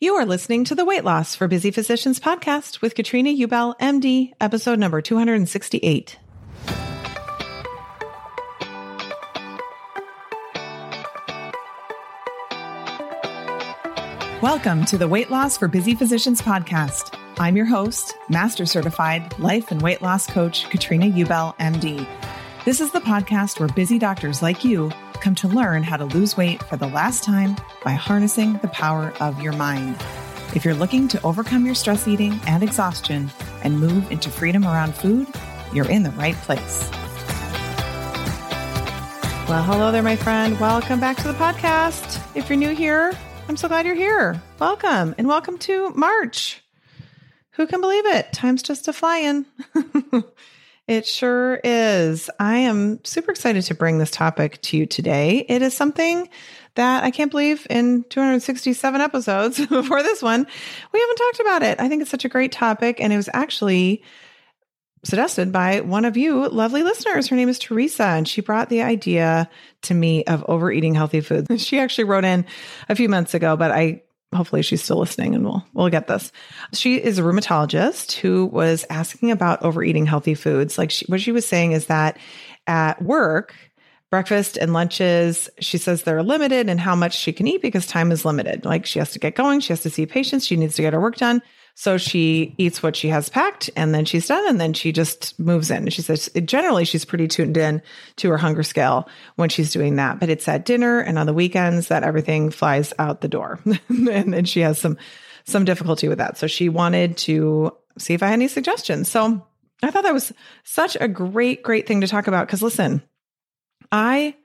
You are listening to the Weight Loss for Busy Physicians podcast with Katrina Ubell, MD, episode number 268. Welcome to the Weight Loss for Busy Physicians podcast. I'm your host, Master Certified Life and Weight Loss Coach, Katrina Ubell, MD. This is the podcast where busy doctors like you come to learn how to lose weight for the last time by harnessing the power of your mind. If you're looking to overcome your stress eating and exhaustion and move into freedom around food, you're in the right place. Well, hello there, my friend. Welcome back to the podcast. If you're new here, I'm so glad you're here. Welcome and welcome to March. Who can believe it? Time's just a flying. it sure is. I am super excited to bring this topic to you today. It is something that I can't believe in 267 episodes before this one, we haven't talked about it. I think it's such a great topic. And it was actually suggested by one of you lovely listeners. Her name is Teresa, and she brought the idea to me of overeating healthy foods. She actually wrote in a few months ago, but I hopefully she's still listening and we'll we'll get this. She is a rheumatologist who was asking about overeating healthy foods. Like she, what she was saying is that at work, breakfast and lunches, she says they're limited and how much she can eat because time is limited. Like she has to get going, she has to see patients, she needs to get her work done. So she eats what she has packed and then she's done and then she just moves in. She says generally she's pretty tuned in to her hunger scale when she's doing that, but it's at dinner and on the weekends that everything flies out the door. and then she has some some difficulty with that. So she wanted to see if I had any suggestions. So I thought that was such a great great thing to talk about cuz listen, I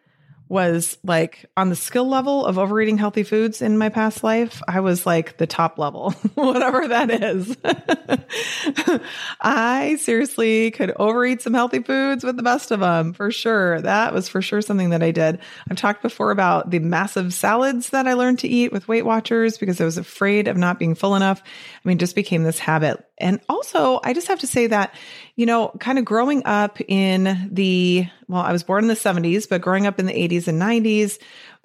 was like on the skill level of overeating healthy foods in my past life. I was like the top level, whatever that is. I seriously could overeat some healthy foods with the best of them for sure. That was for sure something that I did. I've talked before about the massive salads that I learned to eat with Weight Watchers because I was afraid of not being full enough. I mean, just became this habit. And also, I just have to say that, you know, kind of growing up in the, well, I was born in the 70s, but growing up in the 80s and 90s,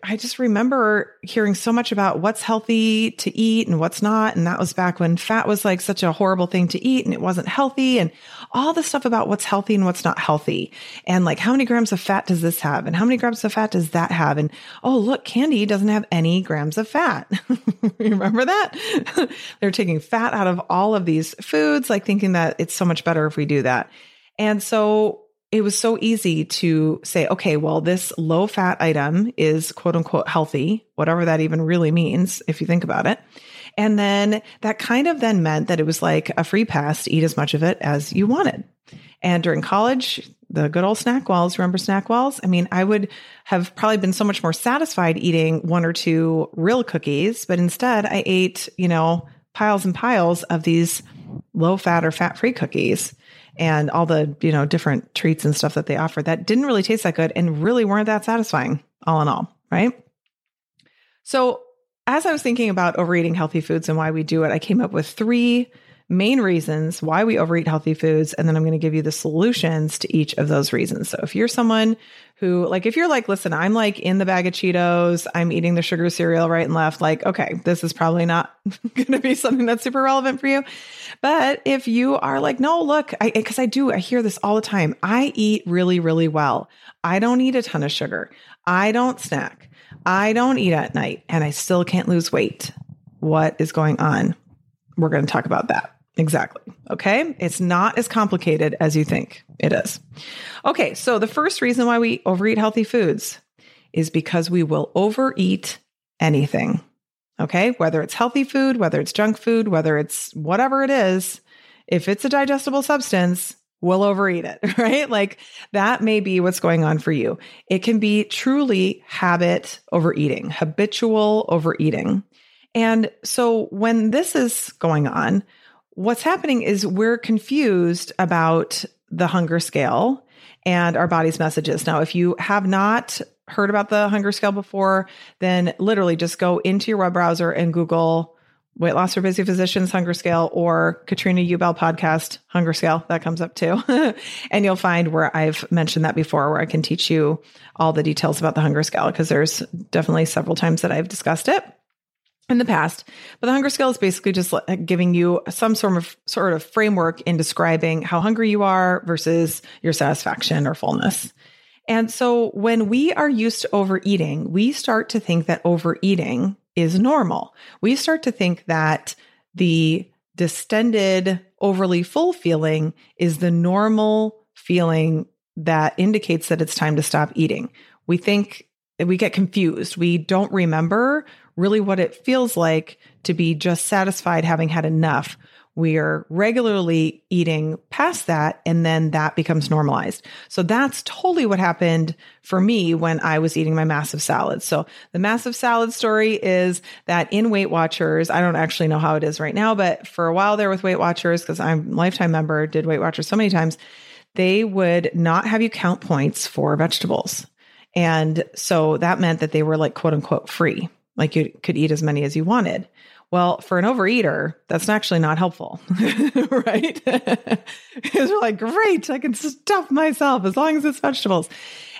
I just remember hearing so much about what's healthy to eat and what's not. And that was back when fat was like such a horrible thing to eat and it wasn't healthy and all the stuff about what's healthy and what's not healthy. And like, how many grams of fat does this have? And how many grams of fat does that have? And oh, look, candy doesn't have any grams of fat. remember that? They're taking fat out of all of these foods, like thinking that it's so much better if we do that. And so it was so easy to say, okay, well, this low fat item is quote unquote healthy, whatever that even really means, if you think about it. And then that kind of then meant that it was like a free pass to eat as much of it as you wanted. And during college, the good old SnackWell's, remember SnackWell's? I mean, I would have probably been so much more satisfied eating one or two real cookies, but instead I ate, you know, piles and piles of these low fat or fat free cookies and all the, you know, different treats and stuff that they offer that didn't really taste that good and really weren't that satisfying all in all, right? So, as I was thinking about overeating healthy foods and why we do it, I came up with three main reasons why we overeat healthy foods. And then I'm going to give you the solutions to each of those reasons. So if you're someone who, like, if you're like, listen, I'm like in the bag of Cheetos, I'm eating the sugar cereal right and left, like, okay, this is probably not going to be something that's super relevant for you. But if you are like, no, look, I, cause I do, I hear this all the time. I eat really, really well. I don't eat a ton of sugar. I don't snack. I don't eat at night and I still can't lose weight. What is going on? We're going to talk about that. Exactly. Okay. It's not as complicated as you think it is. Okay. So the first reason why we overeat healthy foods is because we will overeat anything. Okay. Whether it's healthy food, whether it's junk food, whether it's whatever it is, if it's a digestible substance, we'll overeat it, right? Like that may be what's going on for you. It can be truly habit overeating, habitual overeating. And so when this is going on, what's happening is we're confused about the hunger scale and our body's messages. Now, if you have not heard about the hunger scale before, then literally just go into your web browser and Google weight loss for busy physicians hunger scale or Katrina Ubell podcast hunger scale. That comes up too. and you'll find where I've mentioned that before, where I can teach you all the details about the hunger scale, because there's definitely several times that I've discussed it in the past. But the hunger scale is basically just giving you some sort of sort of framework in describing how hungry you are versus your satisfaction or fullness. And so when we are used to overeating, we start to think that overeating is normal. We start to think that the distended, overly full feeling is the normal feeling that indicates that it's time to stop eating. We think we get confused. We don't remember really what it feels like to be just satisfied having had enough. We are regularly eating past that, and then that becomes normalized. So that's totally what happened for me when I was eating my massive salad. So the massive salad story is that in Weight Watchers, I don't actually know how it is right now, but for a while there with Weight Watchers, because I'm a lifetime member, did Weight Watchers so many times, they would not have you count points for vegetables. And so that meant that they were like quote unquote free, like you could eat as many as you wanted. Well, for an overeater, that's actually not helpful, right? Because we're like, great, I can stuff myself as long as it's vegetables.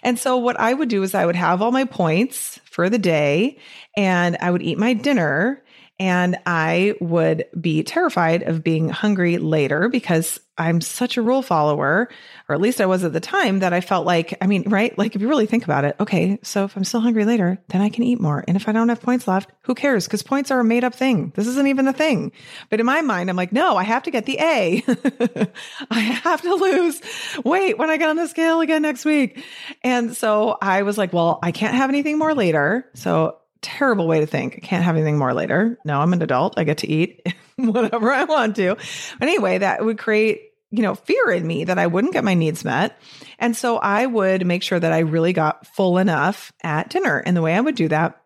And so what I would do is I would have all my points for the day and I would eat my dinner and I would be terrified of being hungry later because I'm such a rule follower, or at least I was at the time, that I felt like, I mean, right? Like if you really think about it, okay, so if I'm still hungry later, then I can eat more. And if I don't have points left, who cares? Because points are a made up thing. This isn't even a thing. But in my mind, I'm like, no, I have to get the A. I have to lose weight when I get on the scale again next week. And so I was like, well, I can't have anything more later. So terrible way to think. I can't have anything more later. No, I'm an adult. I get to eat whatever I want to. Anyway, that would create, you know, fear in me that I wouldn't get my needs met. And so I would make sure that I really got full enough at dinner. And the way I would do that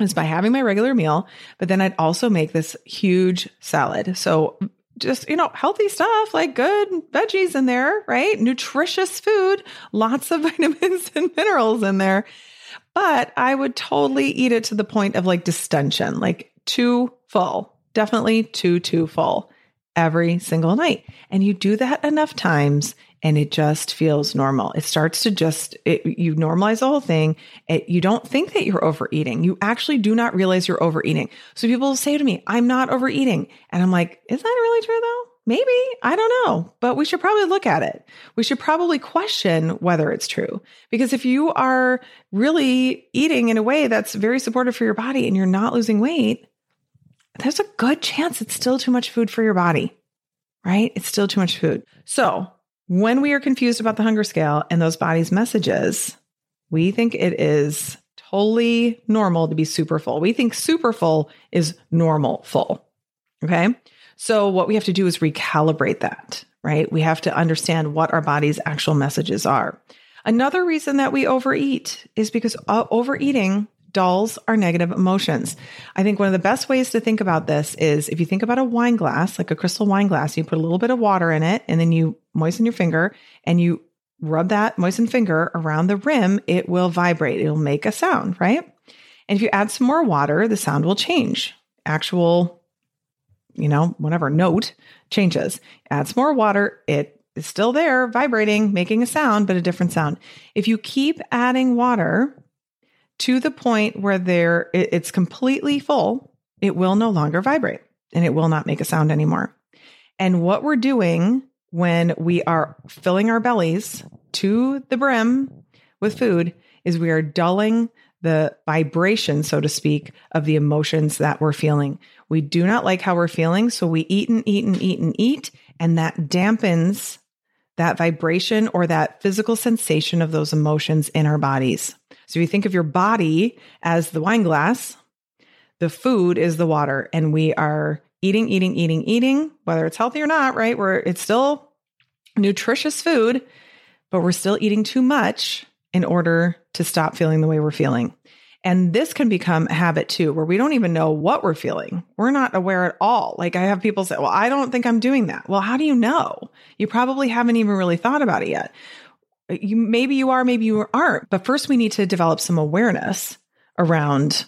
is by having my regular meal, but then I'd also make this huge salad. So just, you know, healthy stuff like good veggies in there, right? Nutritious food, lots of vitamins and minerals in there but I would totally eat it to the point of like distension, like too full, definitely too, too full every single night. And you do that enough times and it just feels normal. It starts to just, it, you normalize the whole thing. It, you don't think that you're overeating. You actually do not realize you're overeating. So people say to me, I'm not overeating. And I'm like, is that really true though? Maybe, I don't know, but we should probably look at it. We should probably question whether it's true. Because if you are really eating in a way that's very supportive for your body and you're not losing weight, there's a good chance it's still too much food for your body, right? It's still too much food. So when we are confused about the hunger scale and those body's messages, we think it is totally normal to be super full. We think super full is normal full. Okay. So what we have to do is recalibrate that, right? We have to understand what our body's actual messages are. Another reason that we overeat is because uh, overeating dulls our negative emotions. I think one of the best ways to think about this is if you think about a wine glass, like a crystal wine glass, you put a little bit of water in it and then you moisten your finger and you rub that moistened finger around the rim, it will vibrate. It'll make a sound, right? And if you add some more water, the sound will change. Actual, you know, whatever note changes. Add some more water, it is still there, vibrating, making a sound, but a different sound. If you keep adding water to the point where there it's completely full, it will no longer vibrate and it will not make a sound anymore. And what we're doing when we are filling our bellies to the brim with food is we are dulling the vibration, so to speak, of the emotions that we're feeling. We do not like how we're feeling. So we eat and eat and eat and eat. And that dampens that vibration or that physical sensation of those emotions in our bodies. So you think of your body as the wine glass, the food is the water, and we are eating, eating, eating, eating, whether it's healthy or not, right? Where it's still nutritious food, but we're still eating too much in order to stop feeling the way we're feeling. And this can become a habit too, where we don't even know what we're feeling. We're not aware at all. Like I have people say, well, I don't think I'm doing that. Well, how do you know? You probably haven't even really thought about it yet. You, maybe you are, maybe you aren't. But first we need to develop some awareness around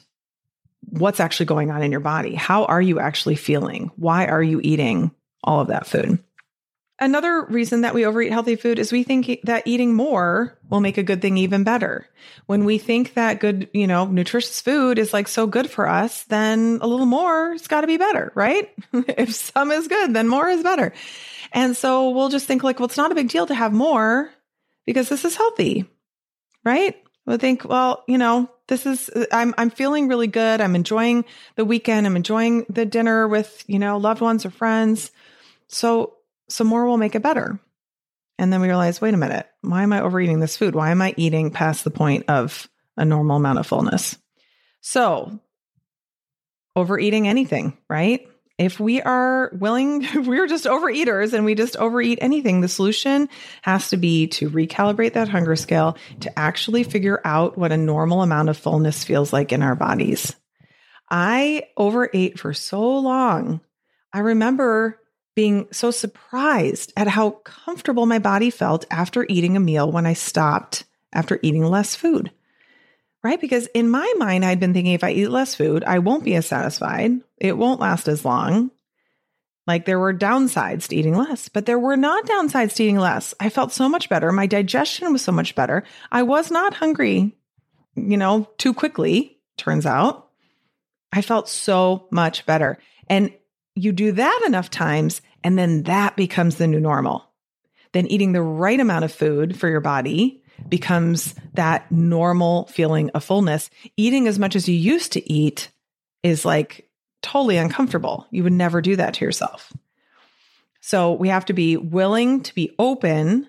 what's actually going on in your body. How are you actually feeling? Why are you eating all of that food? Another reason that we overeat healthy food is we think that eating more will make a good thing even better. When we think that good, you know, nutritious food is like so good for us, then a little more it's got to be better, right? if some is good, then more is better. And so we'll just think like, well, it's not a big deal to have more because this is healthy, right? We'll think, well, you know, this is uh, I'm I'm feeling really good. I'm enjoying the weekend. I'm enjoying the dinner with, you know, loved ones or friends. So some more will make it better. And then we realize, wait a minute, why am I overeating this food? Why am I eating past the point of a normal amount of fullness? So, overeating anything, right? If we are willing, if we're just overeaters and we just overeat anything, the solution has to be to recalibrate that hunger scale to actually figure out what a normal amount of fullness feels like in our bodies. I overate for so long. I remember being so surprised at how comfortable my body felt after eating a meal when I stopped after eating less food. Right? Because in my mind, I'd been thinking if I eat less food, I won't be as satisfied. It won't last as long. Like there were downsides to eating less, but there were not downsides to eating less. I felt so much better. My digestion was so much better. I was not hungry, you know, too quickly, turns out. I felt so much better. And you do that enough times, and then that becomes the new normal. Then eating the right amount of food for your body becomes that normal feeling of fullness. Eating as much as you used to eat is like totally uncomfortable. You would never do that to yourself. So we have to be willing to be open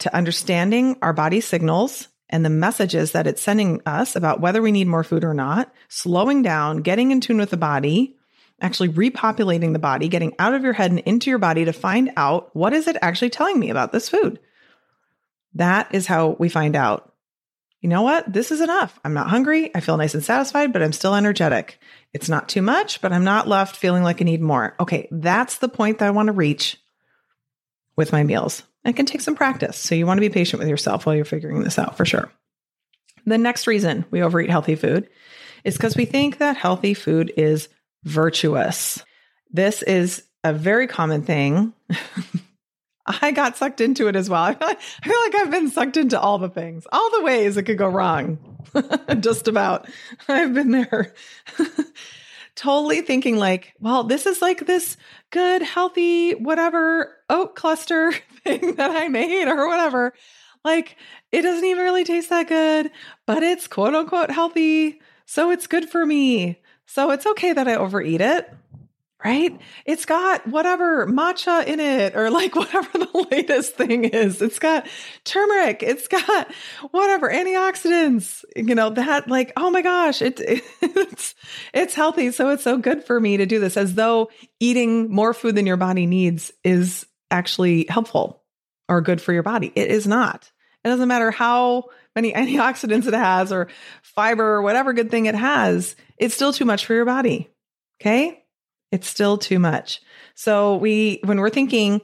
to understanding our body signals and the messages that it's sending us about whether we need more food or not, slowing down, getting in tune with the body, actually repopulating the body, getting out of your head and into your body to find out what is it actually telling me about this food. That is how we find out. You know what? This is enough. I'm not hungry. I feel nice and satisfied, but I'm still energetic. It's not too much, but I'm not left feeling like I need more. Okay, that's the point that I want to reach with my meals. It can take some practice. So you want to be patient with yourself while you're figuring this out for sure. The next reason we overeat healthy food is because we think that healthy food is virtuous. This is a very common thing. I got sucked into it as well. I feel, like, I've been sucked into all the things, all the ways it could go wrong. Just about. I've been there. totally thinking like, well, this is like this good, healthy, whatever oat cluster thing that I made or whatever. Like it doesn't even really taste that good, but it's quote unquote healthy. So it's good for me. So it's okay that I overeat it, right? It's got whatever matcha in it or like whatever the latest thing is. It's got turmeric, it's got whatever antioxidants, you know, that like, oh my gosh, it, it's it's healthy, so it's so good for me to do this as though eating more food than your body needs is actually helpful or good for your body. It is not. It doesn't matter how many antioxidants it has or fiber or whatever good thing it has, it's still too much for your body. Okay? It's still too much. So we when we're thinking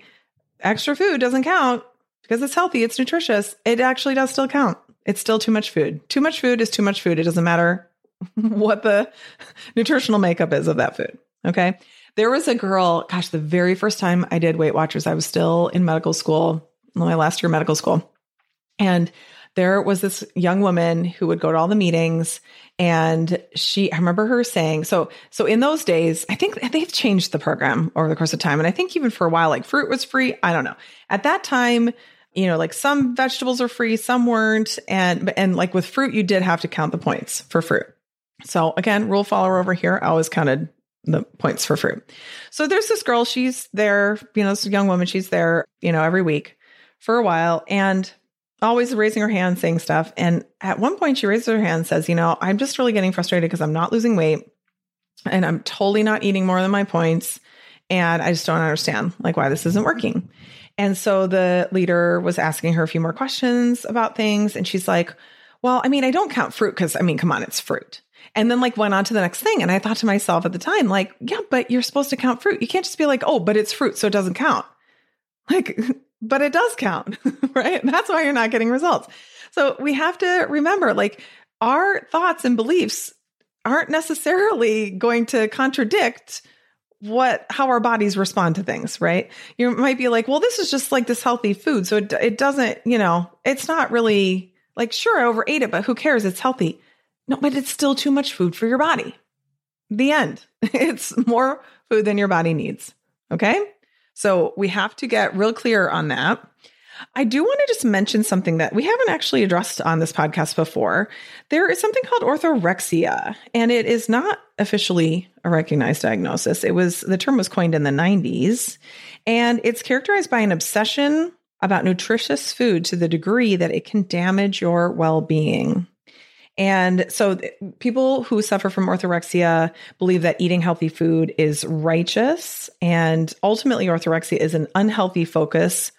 extra food doesn't count because it's healthy, it's nutritious, it actually does still count. It's still too much food. Too much food is too much food. It doesn't matter what the nutritional makeup is of that food. Okay. There was a girl, gosh, the very first time I did Weight Watchers, I was still in medical school, my last year medical school. And there was this young woman who would go to all the meetings and she i remember her saying so so in those days i think they've changed the program over the course of time. And i think even for a while like fruit was free. I don't know. At that time you know like some vegetables are free some weren't. And and like with fruit you did have to count the points for fruit. So again rule follower over here i always counted the points for fruit. So there's this girl she's there you know this young woman she's there you know every week for a while. And always raising her hand, saying stuff. And at one point, she raises her hand and says, You know, I'm just really getting frustrated because I'm not losing weight and I'm totally not eating more than my points. And I just don't understand like why this isn't working. And so the leader was asking her a few more questions about things. And she's like, Well, I mean, I don't count fruit because I mean, come on, it's fruit. And then like went on to the next thing. And I thought to myself at the time, like, yeah, but you're supposed to count fruit. You can't just be like, oh, but it's fruit, so it doesn't count. Like but it does count, right? That's why you're not getting results. So we have to remember like our thoughts and beliefs aren't necessarily going to contradict what how our bodies respond to things, right? You might be like, "Well, this is just like this healthy food, so it it doesn't, you know, it's not really like sure I overate it, but who cares? It's healthy." No, but it's still too much food for your body. The end. It's more food than your body needs. Okay? So we have to get real clear on that. I do want to just mention something that we haven't actually addressed on this podcast before. There is something called orthorexia, and it is not officially a recognized diagnosis. It was the term was coined in the 90s, and it's characterized by an obsession about nutritious food to the degree that it can damage your well-being. And so people who suffer from orthorexia believe that eating healthy food is righteous. And ultimately, orthorexia is an unhealthy focus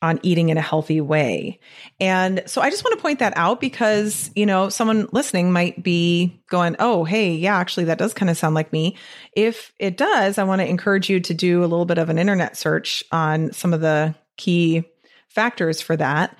on eating in a healthy way. And so I just want to point that out because, you know, someone listening might be going, oh, hey, yeah, actually, that does kind of sound like me. If it does, I want to encourage you to do a little bit of an internet search on some of the key factors for that.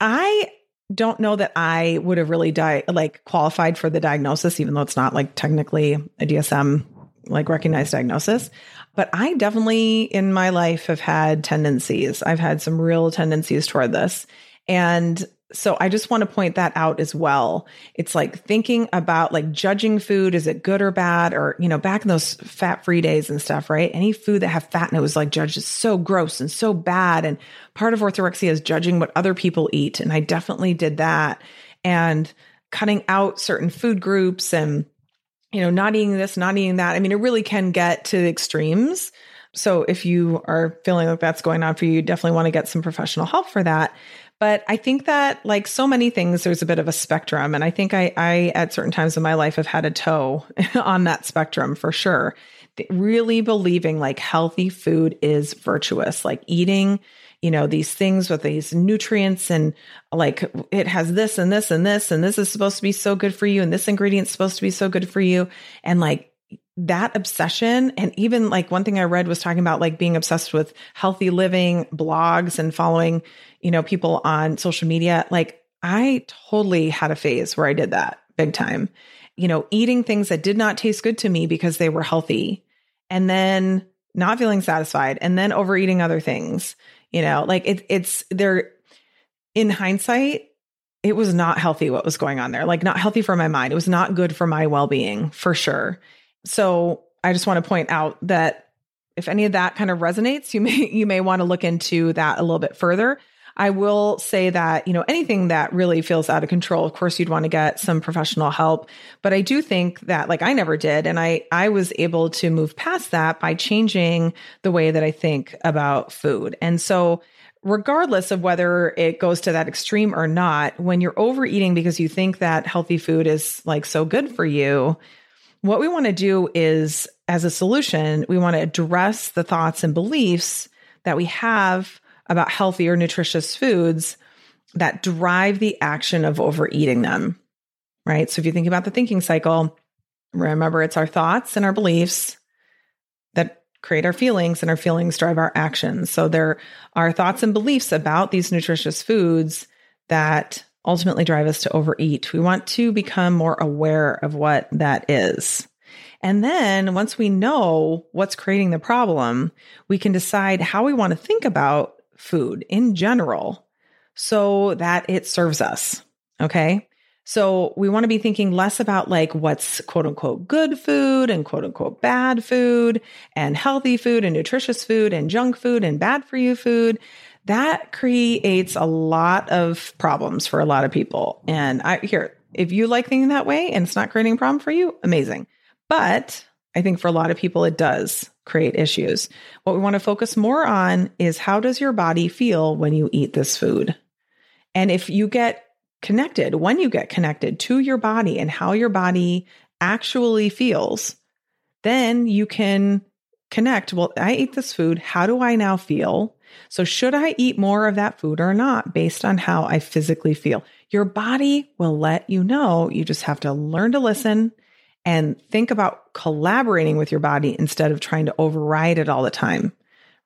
I don't know that I would have really di- like qualified for the diagnosis, even though it's not like technically a DSM like recognized diagnosis. But I definitely in my life have had tendencies. I've had some real tendencies toward this. And so I just want to point that out as well. It's like thinking about like judging food. Is it good or bad? Or, you know, back in those fat free days and stuff, right? Any food that have fat in it was like judged as so gross and so bad. And part of orthorexia is judging what other people eat. And I definitely did that and cutting out certain food groups and, you know, not eating this, not eating that. I mean, it really can get to the extremes. So if you are feeling like that's going on for you, you definitely want to get some professional help for that. But I think that, like so many things, there's a bit of a spectrum. And I think I, I at certain times in my life, have had a toe on that spectrum for sure. Really believing like healthy food is virtuous, like eating, you know, these things with these nutrients and like it has this and this and this, and this is supposed to be so good for you, and this ingredient's supposed to be so good for you. And like that obsession. And even like one thing i read was talking about like being obsessed with healthy living blogs and following you know people on social media. Like i totally had a phase where i did that big time. You know eating things that did not taste good to me because they were healthy and then not feeling satisfied and then overeating other things you know? Like it, it's there in hindsight it was not healthy what was going on there. Like not healthy for my mind. It was not good for my well-being for sure so I just want to point out that if any of that kind of resonates, you may you may want to look into that a little bit further. I will say that, you know, anything that really feels out of control, of course you'd want to get some professional help, but I do think that like I never did and I I was able to move past that by changing the way that I think about food. And so regardless of whether it goes to that extreme or not, when you're overeating because you think that healthy food is like so good for you, what we want to do is, as a solution, we want to address the thoughts and beliefs that we have about healthy or nutritious foods that drive the action of overeating them, right? So if you think about the thinking cycle, remember it's our thoughts and our beliefs that create our feelings and our feelings drive our actions. So there are thoughts and beliefs about these nutritious foods that ultimately drive us to overeat. We want to become more aware of what that is. And then once we know what's creating the problem, we can decide how we want to think about food in general so that it serves us. Okay. So we want to be thinking less about like what's quote unquote good food and quote unquote bad food and healthy food and nutritious food and junk food and bad for you food. That creates a lot of problems for a lot of people. And I here, if you like thinking that way and it's not creating a problem for you, amazing. But I think for a lot of people, it does create issues. What we want to focus more on is how does your body feel when you eat this food? And if you get connected, when you get connected to your body and how your body actually feels, then you can connect. Well, I ate this food. How do I now feel? So, should I eat more of that food or not based on how I physically feel? Your body will let you know. You just have to learn to listen and think about collaborating with your body instead of trying to override it all the time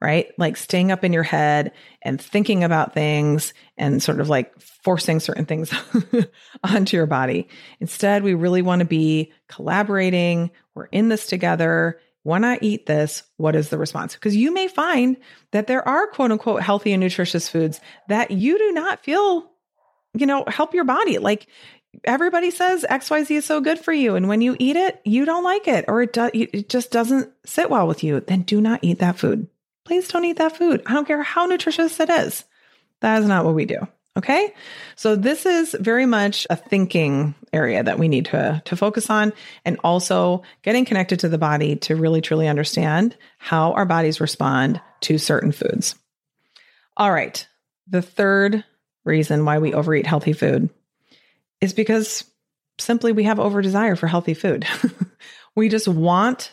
right? Like staying up in your head and thinking about things and sort of like forcing certain things onto your body. Instead, we really want to be collaborating. We're in this together. When I eat this, what is the response? Because you may find that there are quote unquote healthy and nutritious foods that you do not feel, you know, help your body. Like everybody says XYZ is so good for you. And when you eat it, you don't like it or it, do, it just doesn't sit well with you. Then do not eat that food please don't eat that food. I don't care how nutritious it is. That is not what we do. Okay. So this is very much a thinking area that we need to, to focus on and also getting connected to the body to really truly understand how our bodies respond to certain foods. All right. The third reason why we overeat healthy food is because simply we have over desire for healthy food. we just want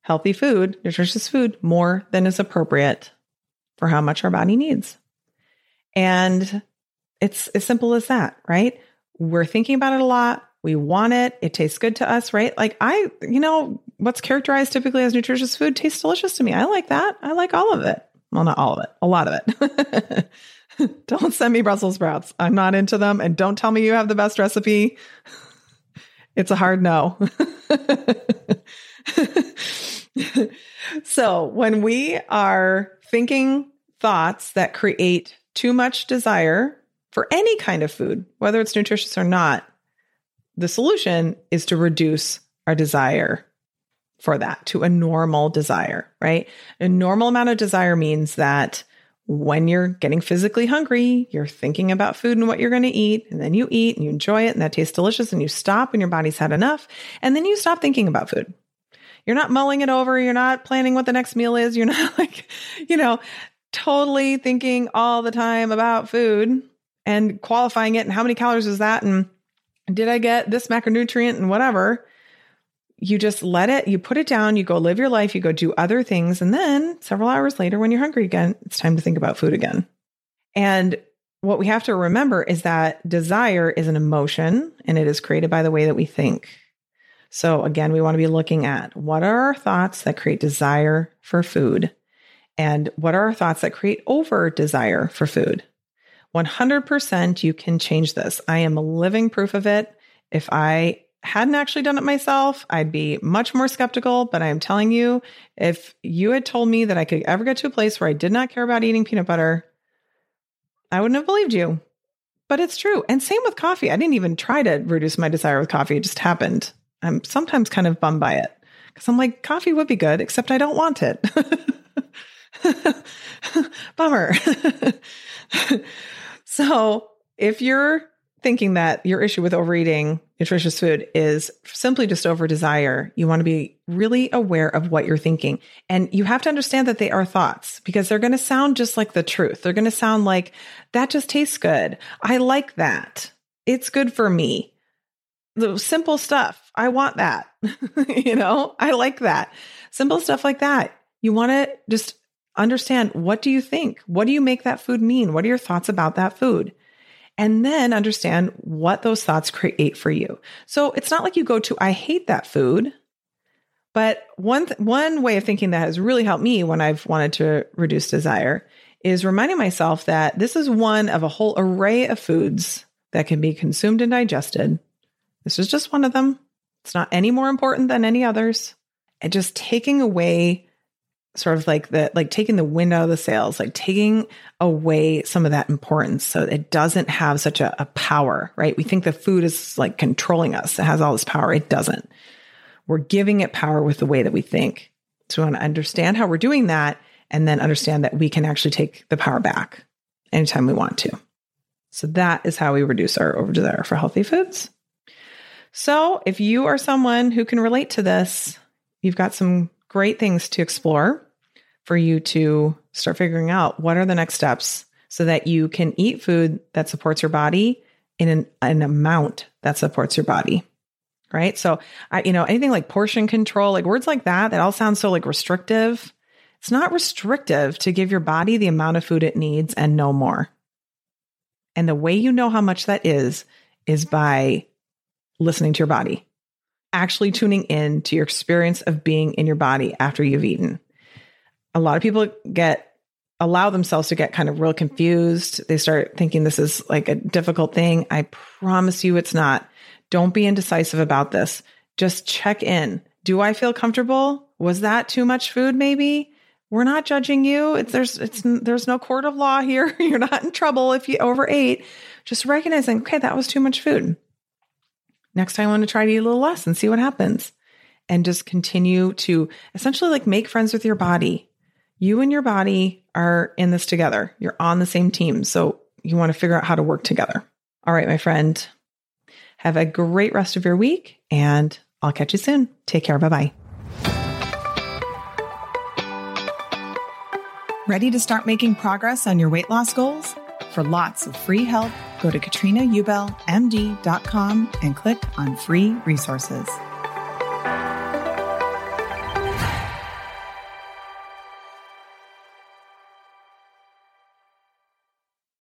healthy food, nutritious food, more than is appropriate for how much our body needs. And it's as simple as that, right? We're thinking about it a lot. We want it. It tastes good to us, right? Like I, you know, what's characterized typically as nutritious food tastes delicious to me. I like that. I like all of it. Well, not all of it, a lot of it. don't send me Brussels sprouts. I'm not into them. And don't tell me you have the best recipe. It's a hard no. so when we are thinking thoughts that create too much desire for any kind of food, whether it's nutritious or not, the solution is to reduce our desire for that to a normal desire, right? A normal amount of desire means that when you're getting physically hungry, you're thinking about food and what you're going to eat, and then you eat and you enjoy it and that tastes delicious, and you stop when your body's had enough, and then you stop thinking about food. You're not mulling it over. You're not planning what the next meal is. You're not like, you know, totally thinking all the time about food and qualifying it and how many calories is that and did I get this macronutrient and whatever. You just let it, you put it down, you go live your life, you go do other things. And then several hours later, when you're hungry again, it's time to think about food again. And what we have to remember is that desire is an emotion and it is created by the way that we think. So again, we want to be looking at what are our thoughts that create desire for food and what are our thoughts that create over desire for food. 100% you can change this. I am a living proof of it. If I hadn't actually done it myself, I'd be much more skeptical. But I am telling you, if you had told me that I could ever get to a place where I did not care about eating peanut butter, I wouldn't have believed you. But it's true. And same with coffee. I didn't even try to reduce my desire with coffee. It just happened. I'm sometimes kind of bummed by it because I'm like, coffee would be good, except I don't want it. Bummer. so if you're thinking that your issue with overeating nutritious food is simply just over desire, you want to be really aware of what you're thinking. And you have to understand that they are thoughts because they're going to sound just like the truth. They're going to sound like, that just tastes good. I like that. It's good for me the simple stuff. I want that. you know, I like that. Simple stuff like that. You want to just understand what do you think? What do you make that food mean? What are your thoughts about that food? And then understand what those thoughts create for you. So it's not like you go to, I hate that food. But one, th- one way of thinking that has really helped me when I've wanted to reduce desire is reminding myself that this is one of a whole array of foods that can be consumed and digested. This is just one of them. It's not any more important than any others. And just taking away sort of like the like taking the wind out of the sails, like taking away some of that importance so it doesn't have such a, a power, right? We think the food is like controlling us. It has all this power. It doesn't. We're giving it power with the way that we think. So we want to understand how we're doing that and then understand that we can actually take the power back anytime we want to. So that is how we reduce our over desire for healthy foods. So if you are someone who can relate to this, you've got some great things to explore for you to start figuring out what are the next steps so that you can eat food that supports your body in an, an amount that supports your body. Right. So, I, you know, anything like portion control, like words like that, that all sounds so like restrictive. It's not restrictive to give your body the amount of food it needs and no more. And the way you know how much that is, is by listening to your body, actually tuning in to your experience of being in your body after you've eaten. A lot of people get allow themselves to get kind of real confused. They start thinking this is like a difficult thing. I promise you it's not. Don't be indecisive about this. Just check in. Do I feel comfortable? Was that too much food maybe? We're not judging you. It's there's it's there's no court of law here. You're not in trouble if you overate. Just recognizing, okay, that was too much food. Next time I want to try to eat a little less and see what happens. And just continue to essentially like make friends with your body. You and your body are in this together. You're on the same team. So you want to figure out how to work together. All right, my friend. Have a great rest of your week and I'll catch you soon. Take care. Bye bye. Ready to start making progress on your weight loss goals? For lots of free help, go to katrinaubellmd.com and click on free resources.